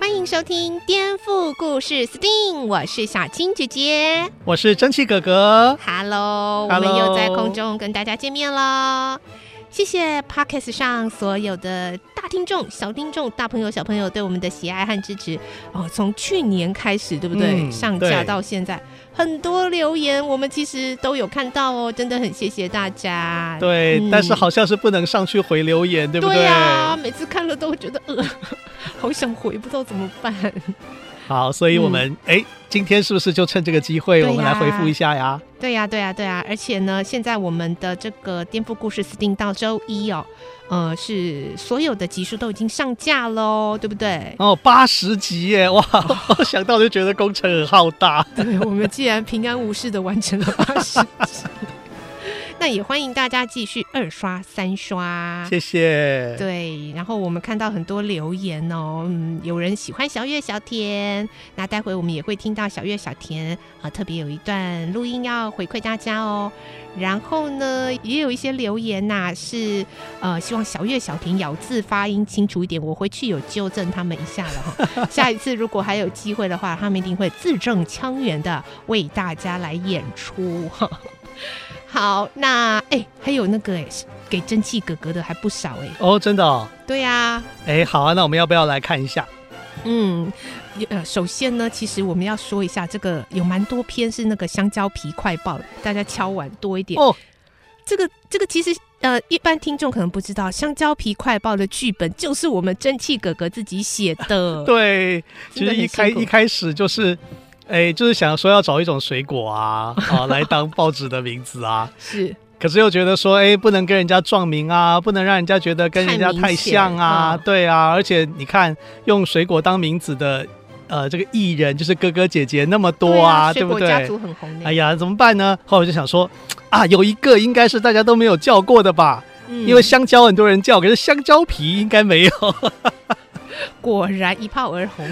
欢迎收听《颠覆故事 STEAM》，我是小青姐姐，我是蒸汽哥哥。Hello，, Hello 我们又在空中跟大家见面了。谢谢 Podcast 上所有的大听众、小听众、大朋友、小朋友对我们的喜爱和支持哦。从去年开始，对不对？嗯、上架到现在，很多留言我们其实都有看到哦，真的很谢谢大家。对，嗯、但是好像是不能上去回留言，对不对？对呀、啊，每次看了都会觉得呃，好想回，不知道怎么办。好，所以我们哎、嗯，今天是不是就趁这个机会，我们来回复一下呀？对呀，对呀，对呀！而且呢，现在我们的这个颠覆故事 STEAM 到周一哦，呃，是所有的集数都已经上架喽，对不对？哦，八十集耶！哇，哦、想到就觉得工程很浩大。对，我们既然平安无事的完成了八十集。那也欢迎大家继续二刷三刷，谢谢。对，然后我们看到很多留言哦，嗯，有人喜欢小月小田，那待会我们也会听到小月小田啊，特别有一段录音要回馈大家哦。然后呢，也有一些留言呐、啊，是呃希望小月小田咬字发音清楚一点，我回去有纠正他们一下了哈。下一次如果还有机会的话，他们一定会字正腔圆的为大家来演出哈。好，那哎、欸，还有那个哎，给蒸汽哥哥的还不少哎。哦，真的哦。对呀、啊。哎、欸，好啊，那我们要不要来看一下？嗯，呃，首先呢，其实我们要说一下，这个有蛮多篇是那个香蕉皮快报，大家敲碗多一点哦。这个这个其实呃，一般听众可能不知道，香蕉皮快报的剧本就是我们蒸汽哥哥自己写的。对，其实一开一开始就是。哎，就是想说要找一种水果啊，啊，来当报纸的名字啊。是，可是又觉得说，哎，不能跟人家撞名啊，不能让人家觉得跟人家太像啊。对啊，而且你看，用水果当名字的，呃，这个艺人就是哥哥姐姐那么多啊，对，不对？家族很红。哎呀，怎么办呢？后来我就想说，啊，有一个应该是大家都没有叫过的吧？嗯，因为香蕉很多人叫，可是香蕉皮应该没有。果然一炮而红，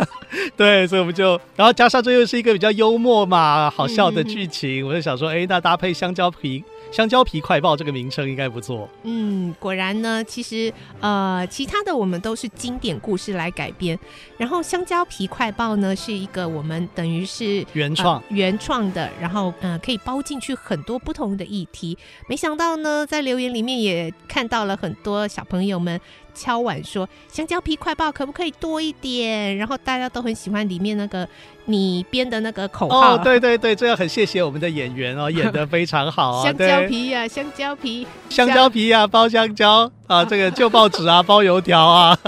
对，所以我们就，然后加上这又是一个比较幽默嘛、好笑的剧情，嗯、我就想说，哎，那搭配香蕉皮。香蕉皮快报这个名称应该不错。嗯，果然呢，其实呃，其他的我们都是经典故事来改编，然后香蕉皮快报呢是一个我们等于是原创、呃、原创的，然后呃可以包进去很多不同的议题。没想到呢，在留言里面也看到了很多小朋友们敲碗说，香蕉皮快报可不可以多一点？然后大家都很喜欢里面那个。你编的那个口号，哦，对对对，这要很谢谢我们的演员哦，演得非常好啊。香蕉皮呀，香蕉皮，香蕉皮呀，包香蕉啊，这个旧报纸啊，包油条啊。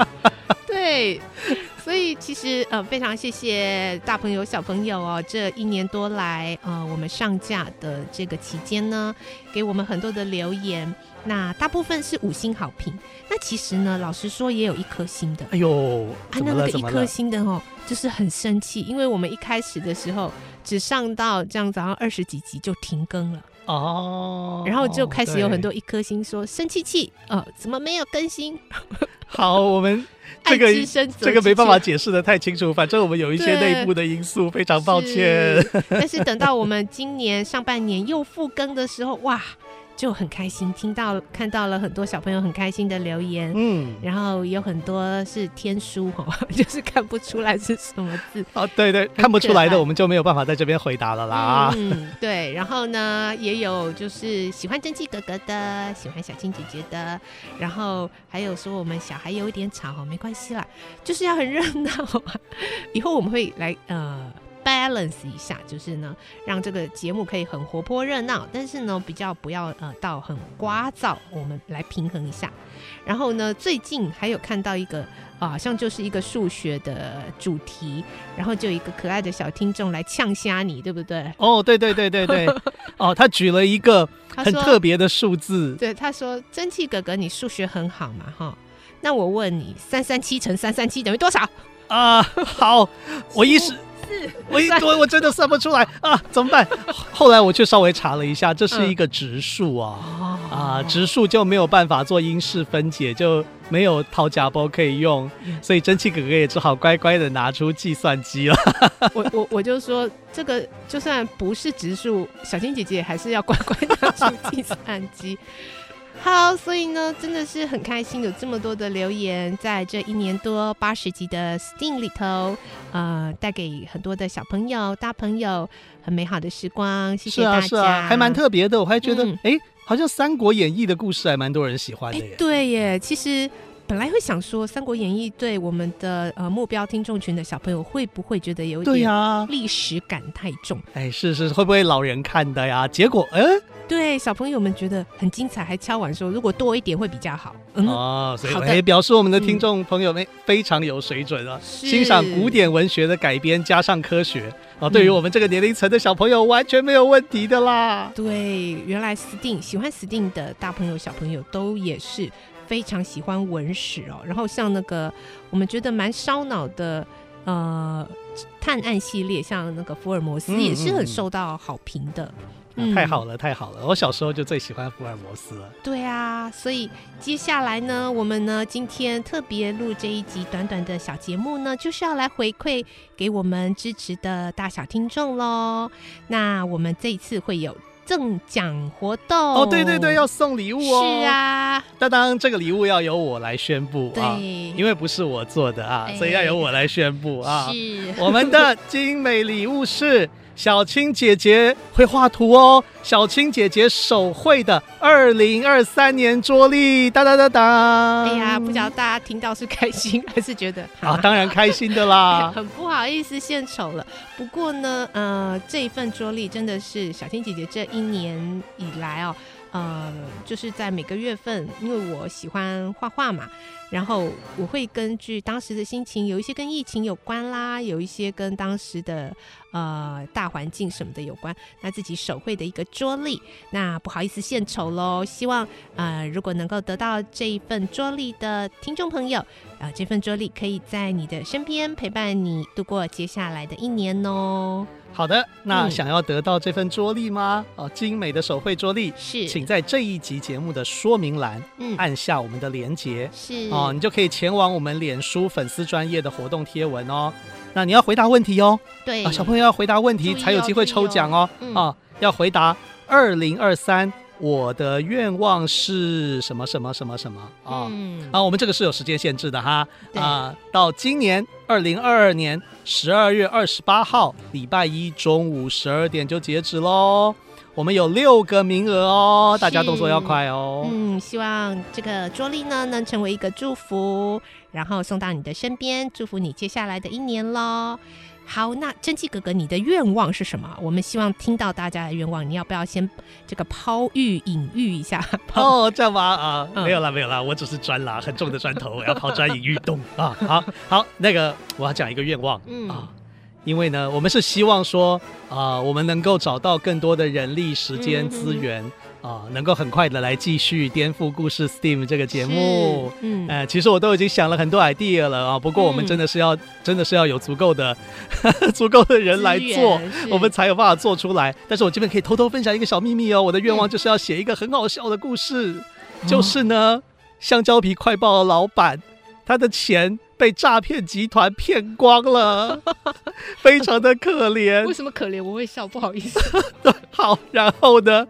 对，所以其实呃，非常谢谢大朋友小朋友哦，这一年多来呃，我们上架的这个期间呢，给我们很多的留言。那大部分是五星好评，那其实呢，老实说也有一颗星的。哎呦，啊，那个一颗星的哦，就是很生气，因为我们一开始的时候只上到这样早上二十几集就停更了哦，然后就开始有很多一颗星说生气气，呃，怎么没有更新？好，我们 这个这个没办法解释的太清楚，反正我们有一些内部的因素，非常抱歉。但是等到我们今年上半年又复更的时候，哇！就很开心，听到看到了很多小朋友很开心的留言，嗯，然后有很多是天书哦，就是看不出来是什么字。哦，对对，看不出来的我们就没有办法在这边回答了啦，嗯，对，然后呢，也有就是喜欢蒸汽哥哥的，喜欢小青姐姐的，然后还有说我们小孩有一点吵，没关系啦，就是要很热闹，以后我们会来呃。Balance 一下，就是呢，让这个节目可以很活泼热闹，但是呢，比较不要呃到很聒噪，我们来平衡一下。然后呢，最近还有看到一个啊，好像就是一个数学的主题，然后就有一个可爱的小听众来呛瞎你，对不对？哦，对对对对对，哦，他举了一个很特别的数字，对，他说：“蒸汽哥哥，你数学很好嘛，哈？那我问你，三三七乘三三七等于多少？”啊，好，我一时。我一我我真的算不出来啊，怎么办？后来我去稍微查了一下，这是一个植数啊，嗯、啊，植数就没有办法做因式分解，就没有掏假包可以用，所以蒸汽哥哥也只好乖乖的拿出计算机了。我我我就说，这个就算不是植数，小青姐姐还是要乖乖拿出计算机。好，所以呢，真的是很开心，有这么多的留言，在这一年多八十集的 STEAM 里头，呃，带给很多的小朋友、大朋友很美好的时光。谢谢大家，是啊，是啊，还蛮特别的。我还觉得，哎、嗯，好像《三国演义》的故事还蛮多人喜欢的耶。对耶，其实。本来会想说《三国演义》对我们的呃目标听众群的小朋友会不会觉得有点历史感太重？哎，是是，会不会老人看的呀？结果，嗯，对小朋友们觉得很精彩，还敲碗说如果多一点会比较好。嗯、哦，所以哎，表示我们的听众朋友们非常有水准啊，嗯、欣赏古典文学的改编加上科学啊、哦，对于我们这个年龄层的小朋友完全没有问题的啦。对，原来 STEAM 喜欢 STEAM 的大朋友小朋友都也是。非常喜欢文史哦，然后像那个我们觉得蛮烧脑的呃探案系列，像那个福尔摩斯也是很受到好评的。嗯太好了，太好了！我小时候就最喜欢福尔摩斯了。对啊，所以接下来呢，我们呢今天特别录这一集短短的小节目呢，就是要来回馈给我们支持的大小听众喽。那我们这一次会有。赠奖活动哦，对对对，要送礼物哦。是啊，当当这个礼物要由我来宣布啊，因为不是我做的啊，所以要由我来宣布啊。是，我们的精美礼物是。小青姐姐会画图哦，小青姐姐手绘的二零二三年桌历，哒哒哒哒。哎呀，不知道大家听到是开心还是觉得 啊？当然开心的啦。很不好意思献丑了，不过呢，呃，这一份桌历真的是小青姐姐这一年以来哦，呃，就是在每个月份，因为我喜欢画画嘛。然后我会根据当时的心情，有一些跟疫情有关啦，有一些跟当时的呃大环境什么的有关。那自己手绘的一个桌历，那不好意思献丑喽。希望呃如果能够得到这一份桌历的听众朋友，啊、呃、这份桌历可以在你的身边陪伴你度过接下来的一年哦。好的，那想要得到这份桌历吗？哦、嗯，精美的手绘桌历是，请在这一集节目的说明栏，嗯，按下我们的连结，是哦，你就可以前往我们脸书粉丝专业的活动贴文哦。那你要回答问题哦，对。啊，小朋友要回答问题才有机会抽奖哦，哦，哦，要回答二零二三。我的愿望是什么什么什么什么。啊？嗯，啊，我们这个是有时间限制的哈，啊，到今年二零二二年十二月二十八号礼拜一中午十二点就截止喽。我们有六个名额哦，大家动作要快哦。嗯，希望这个桌历呢能成为一个祝福，然后送到你的身边，祝福你接下来的一年喽。好，那真纪哥哥，你的愿望是什么？我们希望听到大家的愿望，你要不要先这个抛玉隐喻一下？哦，这样吗？啊，嗯、没有了，没有了，我只是砖啦，很重的砖头，我要抛砖引玉，动啊！好好，那个我要讲一个愿望、嗯、啊，因为呢，我们是希望说啊，我们能够找到更多的人力、时间、资源。嗯啊，能够很快的来继续颠覆故事 STEAM 这个节目，嗯，呃，其实我都已经想了很多 idea 了啊，不过我们真的是要，嗯、真的是要有足够的，足够的人来做，我们才有办法做出来。但是我这边可以偷偷分享一个小秘密哦，我的愿望就是要写一个很好笑的故事，嗯、就是呢，香蕉皮快报的老板，他的钱。被诈骗集团骗光了，非常的可怜。为什么可怜？我会笑，不好意思。好，然后呢？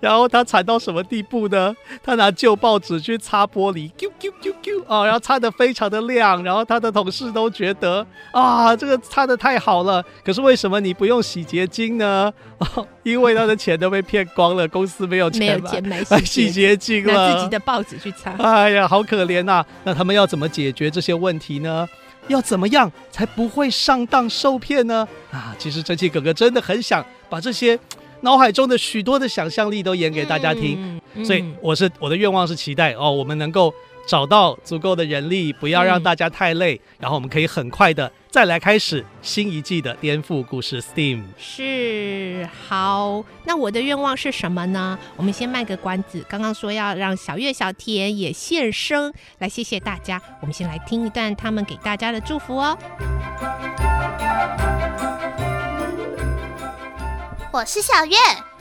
然后他惨到什么地步呢？他拿旧报纸去擦玻璃，啾啾啾啾啊，然后擦得非常的亮。然后他的同事都觉得啊，这个擦得太好了。可是为什么你不用洗洁精呢？哦，因为他的钱都被骗光了，公司没有钱，没有钱买洗洁精了，拿自己的报纸去擦。哎呀，好可怜呐！那他们要怎么解决这些问题？呢？要怎么样才不会上当受骗呢？啊，其实蒸汽哥哥真的很想把这些脑海中的许多的想象力都演给大家听，嗯嗯、所以我是我的愿望是期待哦，我们能够。找到足够的人力，不要让大家太累，嗯、然后我们可以很快的再来开始新一季的颠覆故事 STEAM。是，好，那我的愿望是什么呢？我们先卖个关子，刚刚说要让小月、小田也现身来谢谢大家，我们先来听一段他们给大家的祝福哦。我是小月，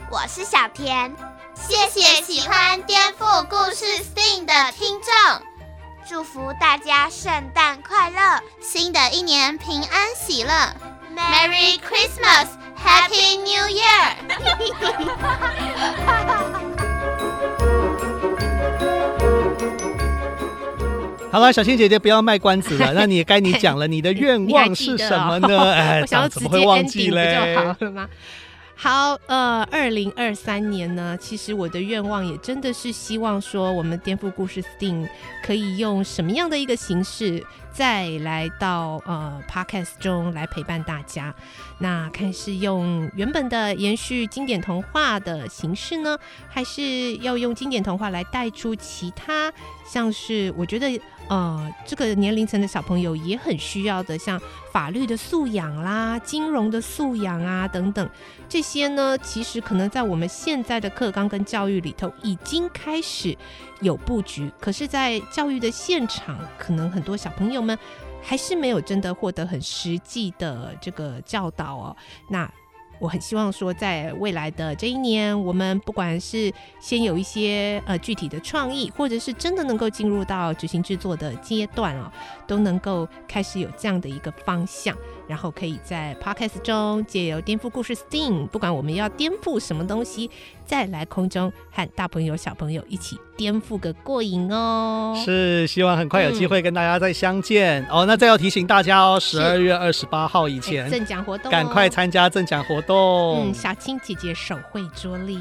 我是小田。谢谢喜欢颠覆故事 STEAM 的听众，祝福大家圣诞快乐，新的一年平安喜乐，Merry Christmas，Happy New Year。好了，小青姐姐不要卖关子了，那你也该你讲了，你的愿望是什么呢？哦、哎，我想要怎么会忘记嘞？就好了吗？好，呃，二零二三年呢，其实我的愿望也真的是希望说，我们颠覆故事 STEAM 可以用什么样的一个形式，再来到呃 Podcast 中来陪伴大家。那看是用原本的延续经典童话的形式呢，还是要用经典童话来带出其他，像是我觉得。呃，这个年龄层的小朋友也很需要的，像法律的素养啦、金融的素养啊等等，这些呢，其实可能在我们现在的课纲跟教育里头已经开始有布局，可是，在教育的现场，可能很多小朋友们还是没有真的获得很实际的这个教导哦。那。我很希望说，在未来的这一年，我们不管是先有一些呃具体的创意，或者是真的能够进入到执行制作的阶段哦，都能够开始有这样的一个方向。然后可以在 Podcast 中借由颠覆故事 STEAM，不管我们要颠覆什么东西，再来空中和大朋友小朋友一起颠覆个过瘾哦。是，希望很快有机会跟大家再相见、嗯、哦。那再要提醒大家哦，十二月二十八号以前赠奖活动，赶快参加赠奖活动。嗯，小青姐姐手绘桌立，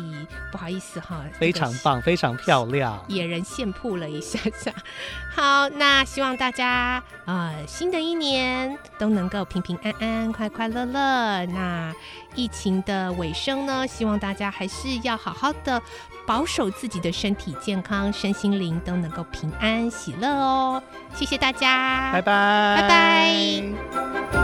不好意思哈，非常棒，非常漂亮，野人现铺了一下下。好，那希望大家呃新的一年都能够平平。安安，快快乐乐。那疫情的尾声呢？希望大家还是要好好的保守自己的身体健康，身心灵都能够平安喜乐哦。谢谢大家，拜拜，拜拜。